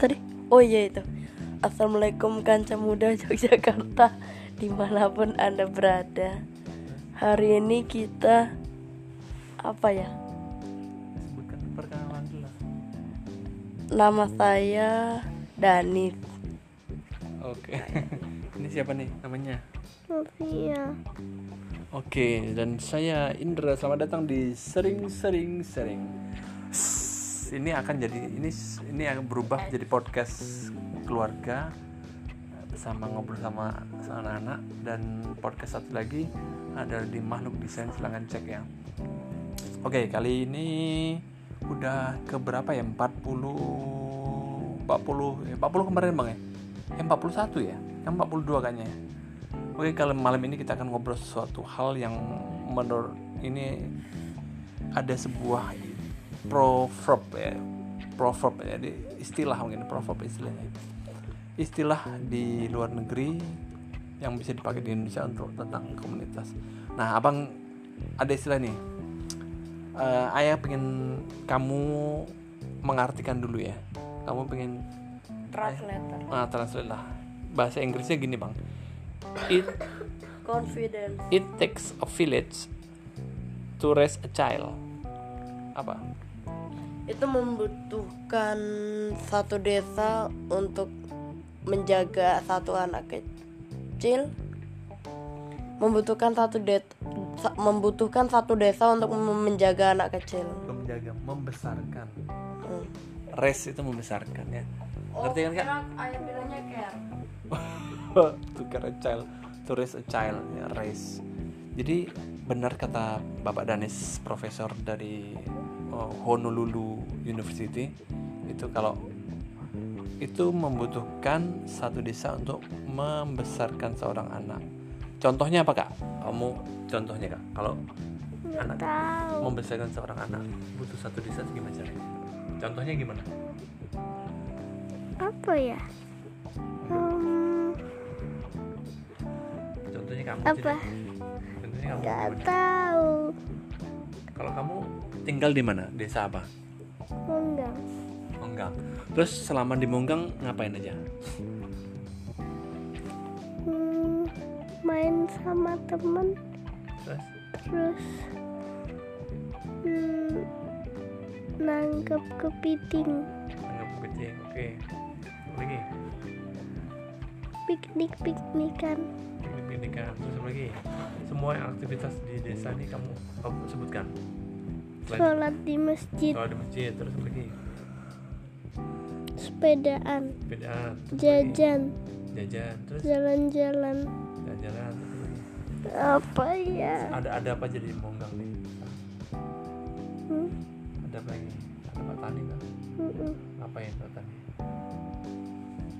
tadi? Oh iya itu. Assalamualaikum kanca muda Yogyakarta. Di mana pun anda berada. Hari ini kita apa ya? Sebutkan perkenalan dulu lah. nama saya Danis oke. Ini siapa nih namanya? Sofia. Oke dan saya Indra. Selamat datang di sering sering sering ini akan jadi ini ini akan berubah jadi podcast keluarga bersama ngobrol sama sama anak-anak dan podcast satu lagi ada di makhluk desain silahkan cek ya Oke, kali ini udah ke berapa ya? 40 40 ya, 40 kemarin Bang ya? Eh 41 ya? Yang 42 kayaknya ya. Oke, kalau malam ini kita akan ngobrol sesuatu hal yang menurut ini ada sebuah proverb ya. Proverb ya, di- istilah mungkin proverb istilahnya. Istilah di luar negeri yang bisa dipakai di Indonesia untuk tentang komunitas. Nah, Abang ada istilah nih. Eh, ayah pengen kamu mengartikan dulu ya. Kamu pengen translator. Ah, translate lah. Bahasa Inggrisnya gini bang. It confidence. It takes a village to raise a child. Apa itu membutuhkan satu desa untuk menjaga satu anak kecil. Membutuhkan satu de sa- membutuhkan satu desa untuk menjaga anak kecil. Menjaga membesarkan. Hmm. raise itu membesarkan ya. Ngerti kan kak? ayah bilangnya care. To care a child to raise a child ya raise. Jadi benar kata Bapak Danis profesor dari oh, Honolulu University itu kalau itu membutuhkan satu desa untuk membesarkan seorang anak. Contohnya apa kak? Kamu contohnya kak. Kalau nggak anak tahu. membesarkan seorang anak butuh satu desa gimana caranya contohnya gimana? Apa ya? Hmm, contohnya kamu apa? jadi- contohnya kamu nggak gimana? tahu. Kalau kamu tinggal di mana? Desa apa? enggak Monggang. Terus selama di Monggang ngapain aja? Hmm, main sama temen Terus terus hmm, nangkep kepiting anggap kucing. Oke. Apa Lagi piknik piknikan piknik-piknikan. Terus apa lagi? Semua yang aktivitas di desa ini kamu kamu sebutkan. Sholat di masjid kalau di masjid terus apa lagi? sepedaan Sepedaan. lagi? jajan Jajan. Terus jalan-jalan jalan-jalan. apa ya Ada ada apa aja di Monggang nih? hmm, Ada apa lagi? Ada Pak Tani kan? mm-mm. Ngapain Pak Tani?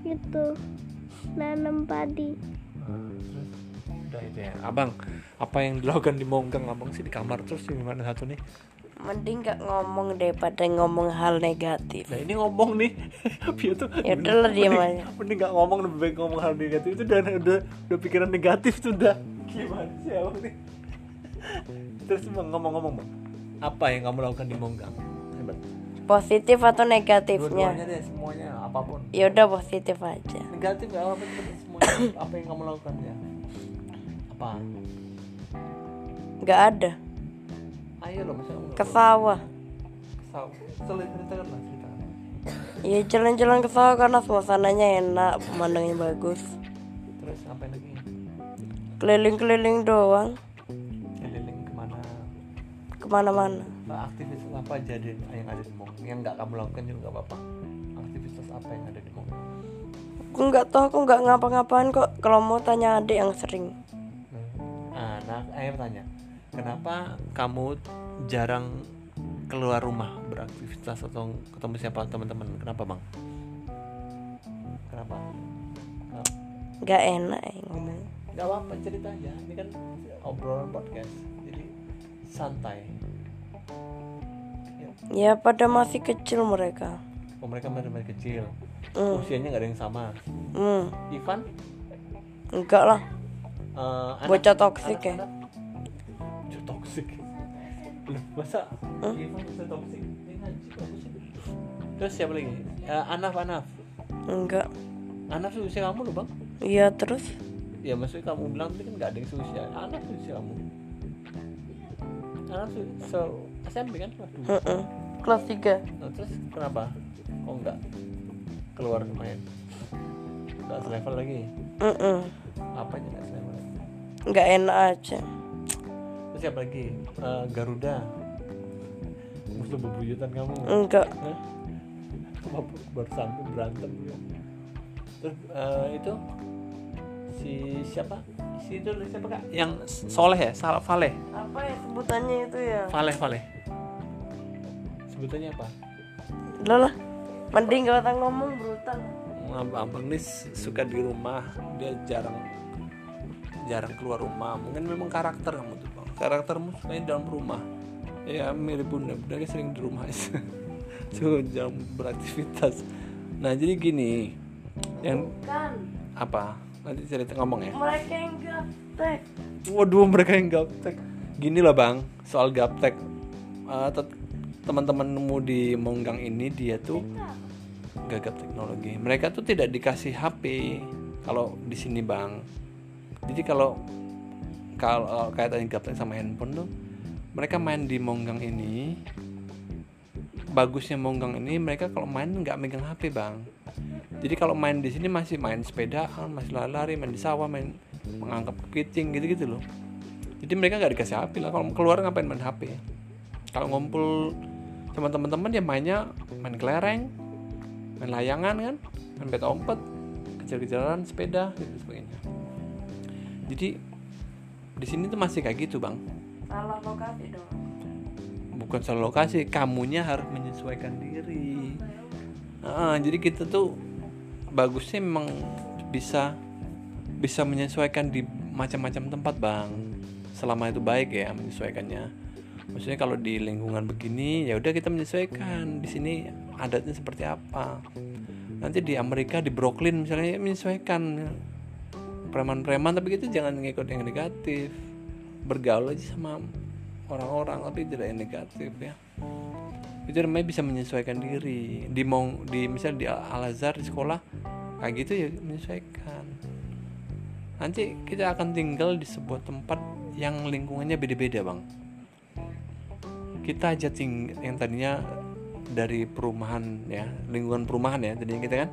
itu nanam padi Ah, terus udah itu ya abang apa yang dilakukan di Monggang abang sih di kamar terus di mana satu nih mending gak ngomong daripada ngomong hal negatif. Nah ini ngomong nih. Pio tuh Ya udahlah, diam mending- aja. mending nggak ngomong lebih baik ngomong hal negatif. Itu udah udah udah pikiran negatif tuh udah gimana sih abang nih? Terus Bang, ngomong-ngomong bang. Apa yang kamu lakukan di Monggang hebat. Positif atau negatifnya? Deh semuanya apa pun. Ya udah positif aja. Negatif nggak apa-apa semuanya. Apa yang kamu lakukan ya? Apa? Nggak ada ayo loh ke sawah Tahu. Cerita- ceritakan lah ceritakan. ya jalan-jalan ke sawah karena suasananya enak pemandangannya bagus Terus sampai lagi keliling-keliling doang keliling ke mana? ke mana-mana Nah, aktivitas apa aja deh yang ada di Mong? Yang nggak kamu lakukan juga nggak apa-apa. Aktivitas apa yang ada di Mong? aku nggak tahu aku nggak ngapa-ngapain kok kalau mau tanya adik yang sering Nah, nah, ayah tanya, kenapa kamu jarang keluar rumah beraktivitas atau ketemu siapa teman-teman? Kenapa bang? Kenapa? Nggak enak ya ngomong Gak apa-apa cerita aja. Ini kan obrolan podcast, jadi santai. Ya. ya pada masih kecil mereka Oh, mereka masih masih kecil. Hmm. Usianya nggak ada yang sama. hmm Ivan, enggak lah anak- Bocah toksik ya? anak-anak? Bocah toksik. Loh, masa bisa toksik? Ya. Terus siapa lagi? Eh, Anaf, Anaf. enggak. Anak seusia kamu loh bang. Iya terus? Ya maksudnya kamu bilang tadi kan nggak ada yang seusia anak seusia kamu. Anak se, se SMP kan? Kelas dua kelas 3 nah, terus kenapa? Kok nggak keluar main nggak selevel lagi? Heeh. apanya nggak selevel? Nggak enak aja siapa lagi? Eh, Garuda. Musuh bebuyutan kamu. Enggak. Hah? Apa baru sampai berantem ya. terus eh, itu? Si siapa? Si itu siapa kak? Yang soleh ya? Salah Valeh? Apa ya sebutannya itu ya? Valeh Valeh. Sebutannya apa? Udah lah. Mending gak usah ngomong brutal. Ab- abang ini suka di rumah. Dia jarang jarang keluar rumah. Mungkin memang karakter kamu tuh karaktermu di dalam rumah. Ya mirip bunda bunda kan sering di rumah so jarang beraktivitas. Nah jadi gini yang apa? Nanti cerita ngomong ya. Mereka yang gaptek. Waduh mereka yang gaptek. Gini loh bang soal gaptek. Tet- teman-temanmu di Monggang ini dia tuh gagap teknologi. Mereka tuh tidak dikasih HP kalau di sini bang. Jadi kalau kalau tadi gaptek sama handphone tuh mereka main di Monggang ini. Bagusnya Monggang ini mereka kalau main nggak megang HP bang. Jadi kalau main di sini masih main sepedaan masih lari-lari main di sawah main mengangkap kepiting gitu-gitu loh. Jadi mereka nggak dikasih HP lah. Kalau keluar ngapain main HP kalau ngumpul sama teman-teman ya mainnya main kelereng main layangan kan main beta umpet kejar-kejaran sepeda gitu sebagainya jadi di sini tuh masih kayak gitu bang. Salah lokasi dong. Bukan soal lokasi kamunya harus menyesuaikan diri. Ah, jadi kita tuh bagusnya memang bisa bisa menyesuaikan di macam-macam tempat bang. Selama itu baik ya menyesuaikannya. Maksudnya kalau di lingkungan begini ya udah kita menyesuaikan. Di sini adatnya seperti apa. Nanti di Amerika di Brooklyn misalnya ya menyesuaikan preman-preman tapi kita jangan ngikut yang negatif. Bergaul aja sama orang-orang tapi tidak yang negatif ya. Itu namanya bisa menyesuaikan diri. Di mau di misal di Al Azhar di sekolah kayak gitu ya menyesuaikan. Nanti kita akan tinggal di sebuah tempat yang lingkungannya beda-beda bang. Kita aja ting yang tadinya dari perumahan ya lingkungan perumahan ya tadinya kita kan.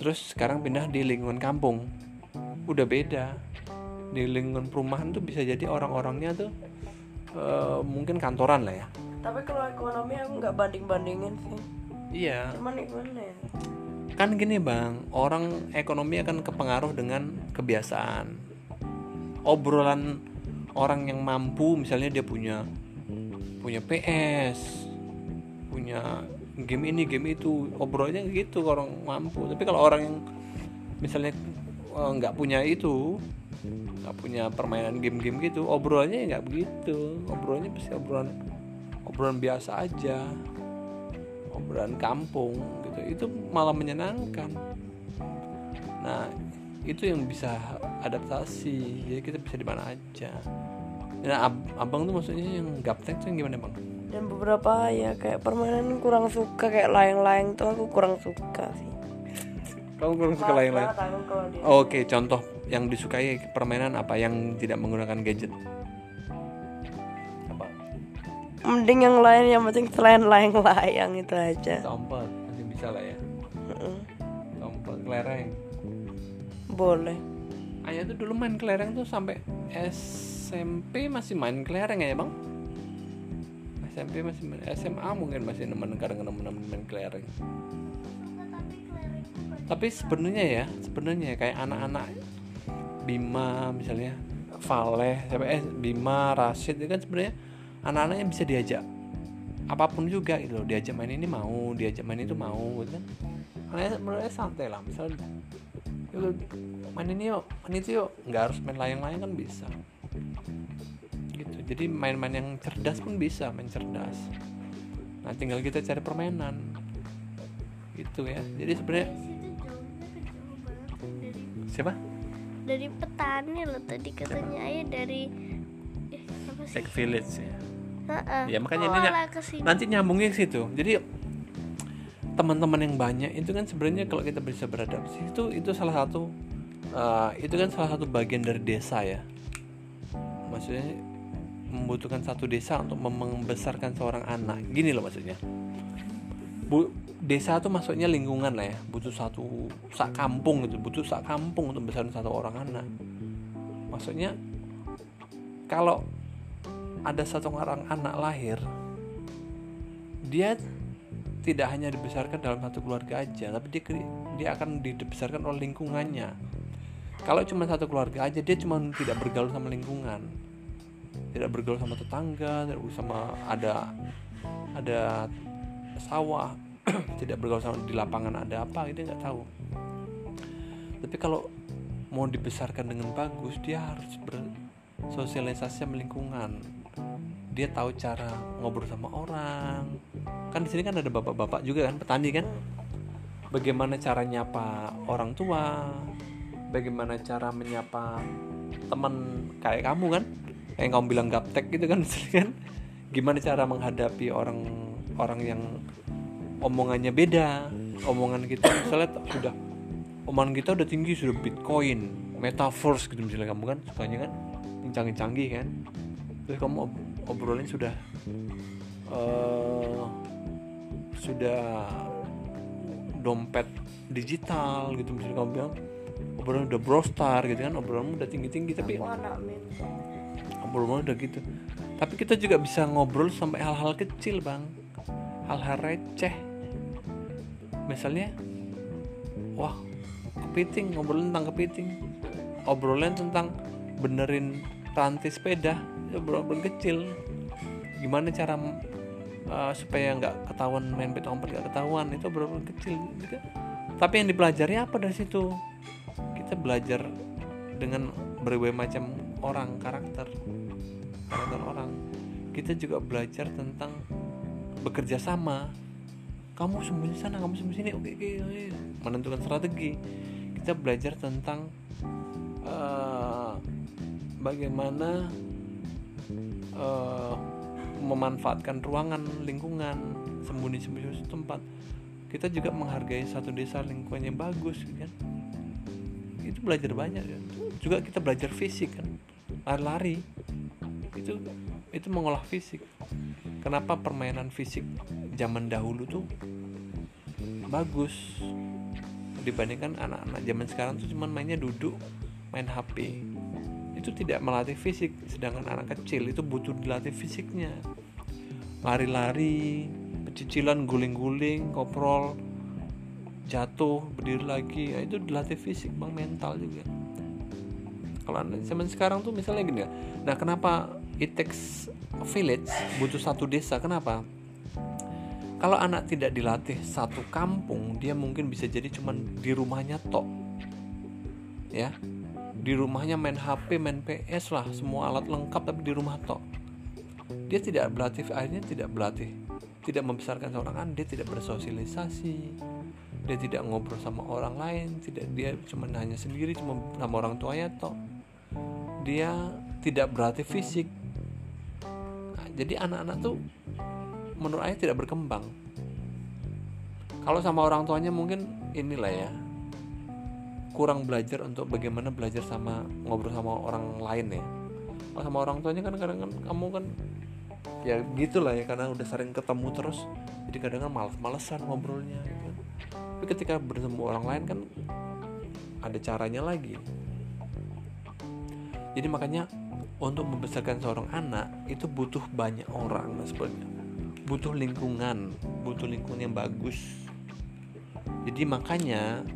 Terus sekarang pindah di lingkungan kampung udah beda. Di lingkungan perumahan tuh bisa jadi orang-orangnya tuh eh, mungkin kantoran lah ya. Tapi kalau ekonomi aku nggak banding bandingin sih. Iya. Cuman gimana ya? Kan gini bang orang ekonomi akan kepengaruh dengan kebiasaan. Obrolan orang yang mampu misalnya dia punya punya PS punya game ini game itu. Obrolnya gitu orang mampu. Tapi kalau orang yang misalnya nggak punya itu. Nggak punya permainan game-game gitu. Obrolannya ya nggak begitu. Obrolannya pasti obrolan obrolan biasa aja. Obrolan kampung gitu. Itu malah menyenangkan. Nah itu yang bisa adaptasi. Jadi kita bisa di mana aja. Nah ab- abang tuh maksudnya yang gaptek tuh yang gimana bang? Dan beberapa ya kayak permainan kurang suka kayak layang-layang tuh aku kurang suka sih kamu kurang suka Banget aku kalau di- oke contoh yang disukai permainan apa yang tidak menggunakan gadget? Apa? Mending yang lain yang penting selain layang-layang itu aja. Tompet masih bisa lah ya. Tompet kelereng. Boleh. Ayah tuh dulu main kelereng tuh sampai SMP masih main kelereng ya bang? SMP masih main SMA mungkin masih nemen kadang nemen main kelereng tapi sebenarnya ya sebenarnya kayak anak-anak Bima misalnya Valeh siapa eh Bima Rashid itu kan sebenarnya anak-anaknya bisa diajak apa pun juga gitu loh. Diajak main ini mau diajak main itu mau gitu kan. Anaknya sebenarnya santai lah misalnya yuk main ini yuk main itu yuk. Nggak harus main layang-layang kan bisa. Gitu. Jadi main-main yang cerdas pun bisa main cerdas. Nah tinggal kita cari permainan gitu ya. Jadi sebenarnya siapa? Dari petani loh tadi katanya. Ayah dari eh, apa sih? Tech Village ya? Heeh. ya makanya ini Malah ny- ke sini. nanti nyambungnya ke situ. Jadi teman-teman yang banyak itu kan sebenarnya kalau kita bisa beradaptasi itu itu salah satu uh, itu kan salah satu bagian dari desa ya. Maksudnya membutuhkan satu desa untuk membesarkan seorang anak. Gini loh maksudnya Bu, desa itu maksudnya lingkungan lah ya. Butuh satu sak kampung gitu. Butuh sak kampung untuk membesarkan satu orang anak. Maksudnya kalau ada satu orang anak lahir dia tidak hanya dibesarkan dalam satu keluarga aja tapi dia dia akan dibesarkan oleh lingkungannya. Kalau cuma satu keluarga aja dia cuma tidak bergaul sama lingkungan. Tidak bergaul sama tetangga tidak sama ada ada sawah tidak bergaul sama di lapangan ada apa dia nggak tahu. Tapi kalau mau dibesarkan dengan bagus dia harus bersosialisasi sama lingkungan. Dia tahu cara ngobrol sama orang. Kan di sini kan ada bapak-bapak juga kan petani kan? Bagaimana cara nyapa orang tua? Bagaimana cara menyapa teman kayak kamu kan? Kayak kamu bilang gaptek gitu kan kan? Gimana cara menghadapi orang orang yang omongannya beda omongan kita misalnya sudah omongan kita udah tinggi sudah bitcoin metaverse gitu misalnya kamu kan sukanya kan yang canggih-canggih kan. Terus kamu obrolin sudah uh, sudah dompet digital gitu misalnya kamu bilang obrolan udah brostar gitu kan obrolan udah tinggi tinggi tapi obrolan udah gitu. Tapi kita juga bisa ngobrol sampai hal-hal kecil bang hal-hal receh. Misalnya wah kepiting ngobrolin tentang kepiting. Obrolan tentang benerin rantai sepeda obrolan kecil. Gimana cara uh, supaya nggak ketahuan main ompet nggak ketahuan itu obrolan kecil gitu. tapi yang dipelajari apa dari situ? Kita belajar dengan berbagai macam orang karakter karakter orang. Kita juga belajar tentang bekerja sama. Kamu sembunyi sana kamu sembunyi sini. Oke oke, oke. menentukan strategi. Kita belajar tentang uh, bagaimana uh, memanfaatkan ruangan lingkungan sembunyi-sembunyi tempat kita juga menghargai satu desa lingkungan yang bagus kan? Itu belajar banyak kan? Juga kita belajar fisik kan? Lari-lari. Itu itu mengolah fisik kenapa permainan fisik zaman dahulu tuh bagus? Dibandingkan anak-anak zaman sekarang tuh cuman mainnya duduk main HP itu tidak melatih fisik sedangkan anak kecil itu butuh dilatih fisiknya. Lari-lari pecicilan guling-guling koprol jatuh berdiri lagi. Ya, itu dilatih fisik bang mental juga. Kalau zaman sekarang tuh misalnya gini ya. Nah kenapa it takes village butuh satu desa kenapa? Kalau anak tidak dilatih satu kampung dia mungkin bisa jadi cuman di rumahnya tok. Ya di rumahnya main HP main PS lah semua alat lengkap tapi di rumah tok. Dia tidak berlatih akhirnya tidak berlatih. Tidak membesarkan seorang anak dia tidak bersosialisasi. Dia tidak ngobrol sama orang lain tidak dia cuma hanya sendiri cuma sama orang tuanya tok. Dia tidak berlatih fisik jadi anak-anak tuh menurut ayah tidak berkembang. Kalau sama orang tuanya mungkin inilah ya kurang belajar untuk bagaimana belajar sama ngobrol sama orang lain ya. Kalau sama orang tuanya kan kadang kan kamu kan ya gitulah ya karena udah sering ketemu terus jadi kadang kan males-malesan ngobrolnya gitu. tapi ketika bertemu orang lain kan ada caranya lagi. Jadi makanya untuk membesarkan seorang anak itu butuh banyak orang sebenarnya butuh lingkungan butuh lingkungan yang bagus. Jadi makanya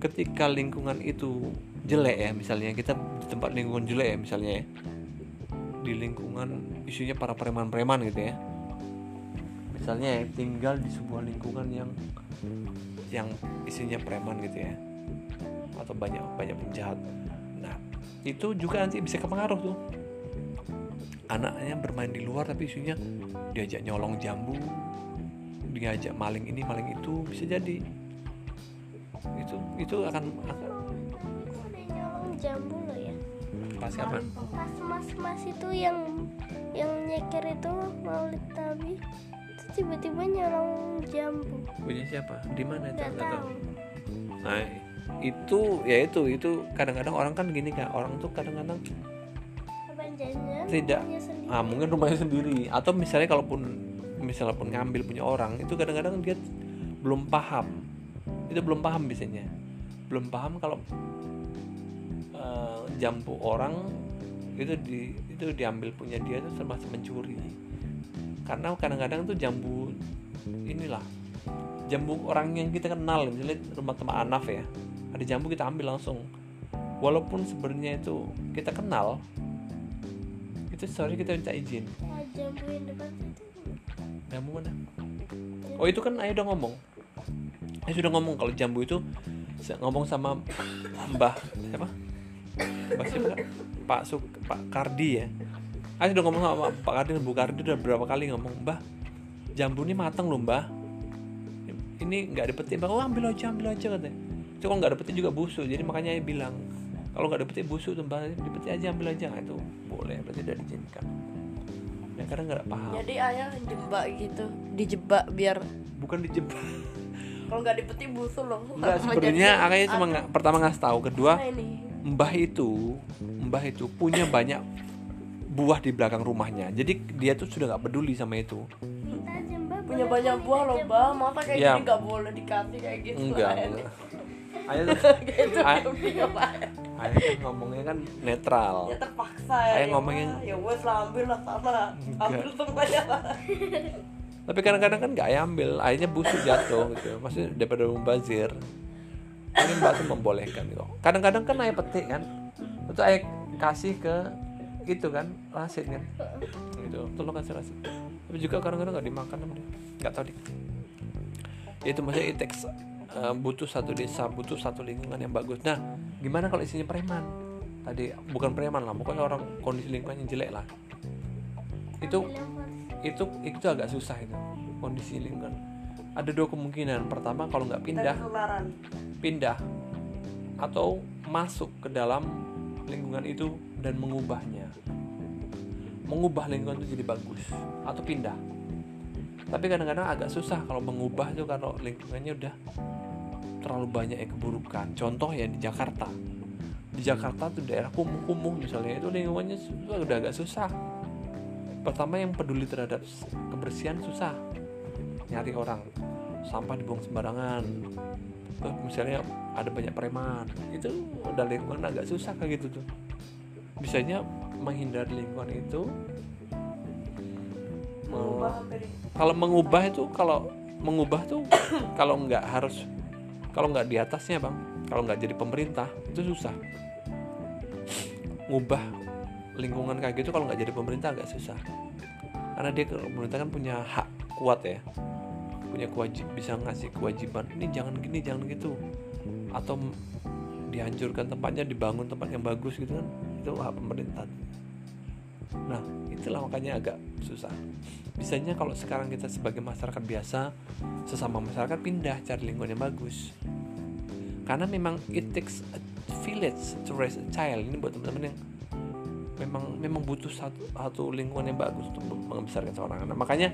ketika lingkungan itu jelek ya misalnya kita di tempat lingkungan jelek ya misalnya ya di lingkungan isunya para preman-preman gitu ya. Misalnya ya, tinggal di sebuah lingkungan yang yang isinya preman gitu ya. Atau banyak banyak penjahat itu juga nanti bisa kepengaruh tuh. Anaknya bermain di luar tapi isunya diajak nyolong jambu diajak maling ini maling itu bisa jadi. Itu itu akan, akan nyolong jambu loh ya. Pas kapan? Pas mas mas itu yang yang nyeker itu maulid nabi itu tiba-tiba nyolong jambu. Punya siapa? Di mana itu? Nggak nggak tahu. nah itu ya itu itu kadang-kadang orang kan gini kan orang tuh kadang-kadang Tidak. ah mungkin rumahnya sendiri. Atau misalnya kalaupun misalnya pun ngambil punya orang itu kadang-kadang dia belum paham. Itu belum paham biasanya. Belum paham kalau eh, jambu orang itu di itu diambil punya dia itu termasuk mencuri. Karena kadang-kadang tuh jambu inilah jambu orang yang kita kenal. Misalnya rumah teman Anaf ya ada jambu kita ambil langsung. Walaupun sebenarnya itu kita kenal itu sorry kita minta izin. Ah, jambu yang dekat itu jambu mana? Oh itu kan ayah udah ngomong. Ayah sudah ngomong kalau jambu itu ngomong sama mbah siapa? Mbah siapa? Pak Suk pak Kardi ya. Ayah sudah ngomong sama pak Kardi dan bu Kardi udah berapa kali ngomong mbah jambu ini matang loh mbah. Ini nggak dipetik mbah oh ambil aja ambil aja katanya itu kalau nggak dipetik juga busuk jadi makanya ayah bilang kalau nggak dipetik busuk mbah dipetik aja ambil aja Nah, itu boleh berarti udah diizinkan ya kadang nggak paham Jadi ayah jebak gitu, dijebak biar bukan dijebak kalau nggak dipetik busuk loh. Enggak, Sama sebenarnya akanya cuma nggak pertama ngasih tahu, kedua Nah, mbah itu mbah itu punya banyak buah di belakang rumahnya. Jadi dia tuh sudah nggak peduli sama itu. punya banyak buah loh bang, masa kayak Ya. gini nggak boleh dikasih kayak gitu. Enggak. enggak. Tuh, Gitu Ay- dia bingung, ayah. ayah kan ngomongnya kan netral. Ya terpaksa ya. Ya ngomongin- Ya wes lah ambil lah sana, ambil semuanya lah. Tapi kadang-kadang kan nggak ayah ambil, ayahnya busuk jatuh gitu. Maksudnya daripada membazir. Ini mbak tuh membolehkan kok. Kadang-kadang kan ayah petik kan, itu ayah kasih ke itu kan rasid kan, gitu. Tolong kasih rasid. Tapi juga kadang-kadang nggak dimakan sama dia, nggak tahu dia. Itu maksudnya it takes, uh, butuh satu desa, butuh satu lingkungan yang bagus. Nah, gimana kalau isinya preman? Tadi bukan preman lah, pokoknya orang kondisi lingkungan yang jelek lah. Itu itu itu agak susah itu kondisi lingkungan ada dua kemungkinan pertama kalau nggak pindah pindah atau masuk ke dalam lingkungan itu dan mengubahnya mengubah lingkungan itu jadi bagus atau pindah tapi kadang-kadang agak susah kalau mengubah itu kalau lingkungannya udah terlalu banyak yang keburukan. Contoh ya di Jakarta. Di Jakarta tuh daerah kumuh-kumuh misalnya itu lingkungannya su- udah agak susah. Pertama yang peduli terhadap kebersihan susah. Nyari orang. Sampah dibuang sembarangan. Terus misalnya ada banyak preman. Itu udah lingkungan agak susah kayak gitu tuh. Bisanya menghindari lingkungan itu Mengubah kalau mengubah itu kalau mengubah tuh kalau nggak harus kalau nggak di atasnya bang. Kalau nggak jadi pemerintah itu susah. Ngubah lingkungan kayak gitu kalau nggak jadi pemerintah agak susah. Karena dia pemerintah kan punya hak kuat ya. Punya kewajib bisa ngasih kewajiban. Ini jangan gini jangan gitu. Atau dihancurkan tempatnya dibangun tempat yang bagus gitu kan. Itu hak pemerintah nah itulah makanya agak susah. Bisanya kalau sekarang kita sebagai masyarakat biasa sesama masyarakat pindah cari lingkungan yang bagus. Karena memang it takes a village to raise a child. Ini buat teman-teman yang memang memang butuh satu, satu lingkungan yang bagus untuk membesarkan seorang anak. Makanya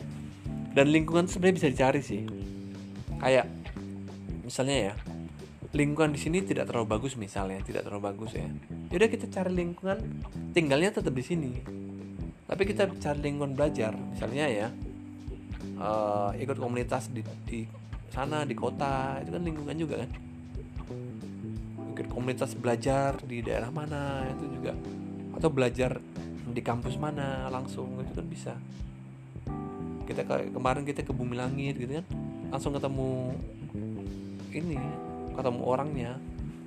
dan lingkungan sebenarnya bisa dicari sih. Kayak misalnya ya lingkungan di sini tidak terlalu bagus misalnya tidak terlalu bagus ya. Yaudah kita cari lingkungan tinggalnya tetap di sini tapi kita cari lingkungan belajar. Misalnya ya eh, ikut komunitas di, di sana di kota itu kan lingkungan juga kan. Ikut komunitas belajar di daerah mana itu juga. Atau belajar di kampus mana langsung itu kan bisa. Kita ke, kemarin kita ke Bumi Langit gitu kan. Langsung ketemu ini ketemu orangnya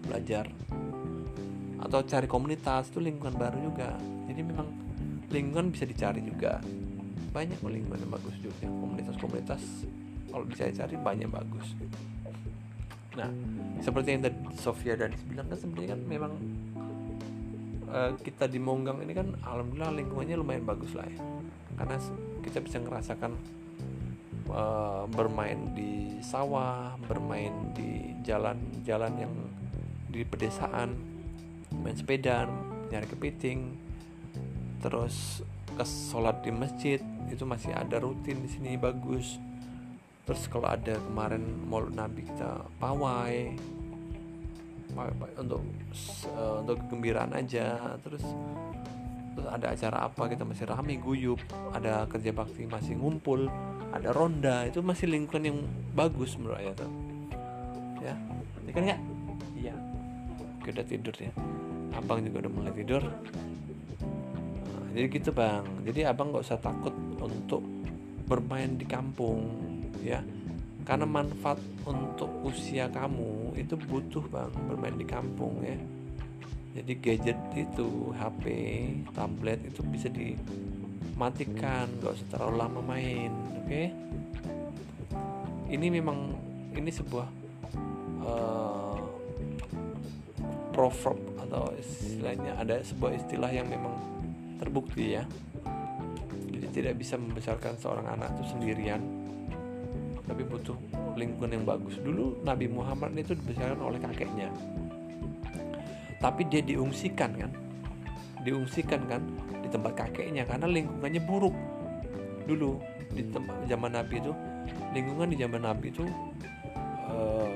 belajar. Atau cari komunitas itu lingkungan baru juga. Jadi memang lingkungan bisa dicari juga. Banyak lingkungan yang bagus juga. Komunitas-komunitas kalau dicari-cari banyak bagus. Nah seperti yang tadi Sofia dan bilang kan sebenarnya kan memang eh, kita di Monggang ini kan alhamdulillah lingkungannya lumayan bagus lah ya. Karena kita bisa ngerasakan eh, bermain di sawah bermain di jalan-jalan yang di pedesaan main sepeda nyari kepiting terus ke sholat di masjid itu masih ada rutin di sini bagus. Terus kalau ada kemarin maulid nabi kita pawai pa- pa- untuk eh, untuk kegembiraan aja. Terus terus ada acara apa kita masih rame guyup ada kerja bakti masih ngumpul ada ronda itu masih lingkungan yang bagus menurut saya tuh. Ya ini kan nggak iya. Oke, udah tidur ya. Abang juga udah mulai tidur jadi gitu bang. Jadi abang nggak usah takut untuk bermain di kampung ya. Karena manfaat untuk usia kamu itu butuh bang bermain di kampung ya. Jadi gadget itu HP tablet itu bisa dimatikan nggak usah terlalu lama main oke? Ini memang ini sebuah eh, proverb atau istilahnya ada sebuah istilah yang memang terbukti ya. Jadi tidak bisa membesarkan seorang anak itu sendirian. Tapi butuh lingkungan yang bagus. Dulu Nabi Muhammad itu dibesarkan oleh kakeknya. Tapi dia diungsikan kan. Diungsikan kan di tempat kakeknya karena lingkungannya buruk. Dulu di tempat zaman Nabi itu lingkungan di zaman Nabi itu eh,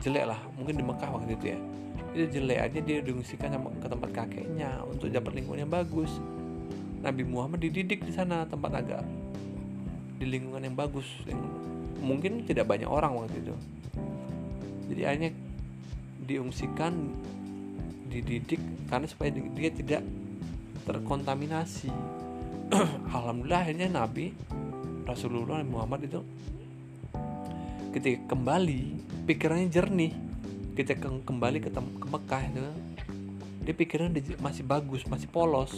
jelek lah mungkin di Mekah waktu itu ya itu jelek aja dia diungsikan sama ke tempat kakeknya untuk dapat lingkungan yang bagus. Nabi Muhammad dididik di sana tempat agak di lingkungan yang bagus. Yang mungkin tidak banyak orang waktu itu. Jadi akhirnya diungsikan dididik karena supaya di- dia tidak terkontaminasi. Alhamdulillah akhirnya Nabi Rasulullah Muhammad itu ketika kembali pikirannya jernih ketika ke- kembali ke, ke Mekah itu dia pikirannya di- masih bagus masih polos.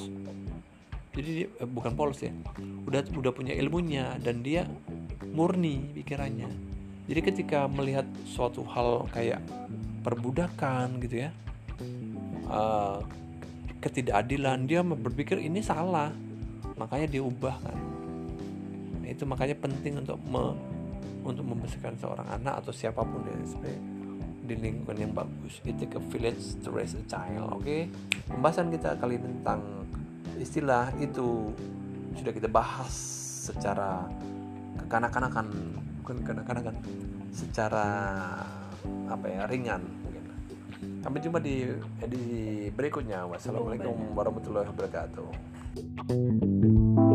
Jadi dia, eh, bukan polos ya udah udah punya ilmunya dan dia murni pikirannya. Jadi ketika melihat suatu hal kayak perbudakan gitu ya eh, ketidakadilan dia berpikir ini salah makanya dia ubah kan. Nah, itu makanya penting untuk me- untuk membesarkan seorang anak atau siapa pun dia sebenarnya di lingkungan yang bagus. It take a village to raise a child oke? Pembahasan kita kali ini tentang istilah itu sudah kita bahas secara kekanak-kanakan bukan kekanak-kanakan secara apa ya ringan mungkin. Sampai jumpa di edisi berikutnya. Wassalamualaikum warahmatullahi wabarakatuh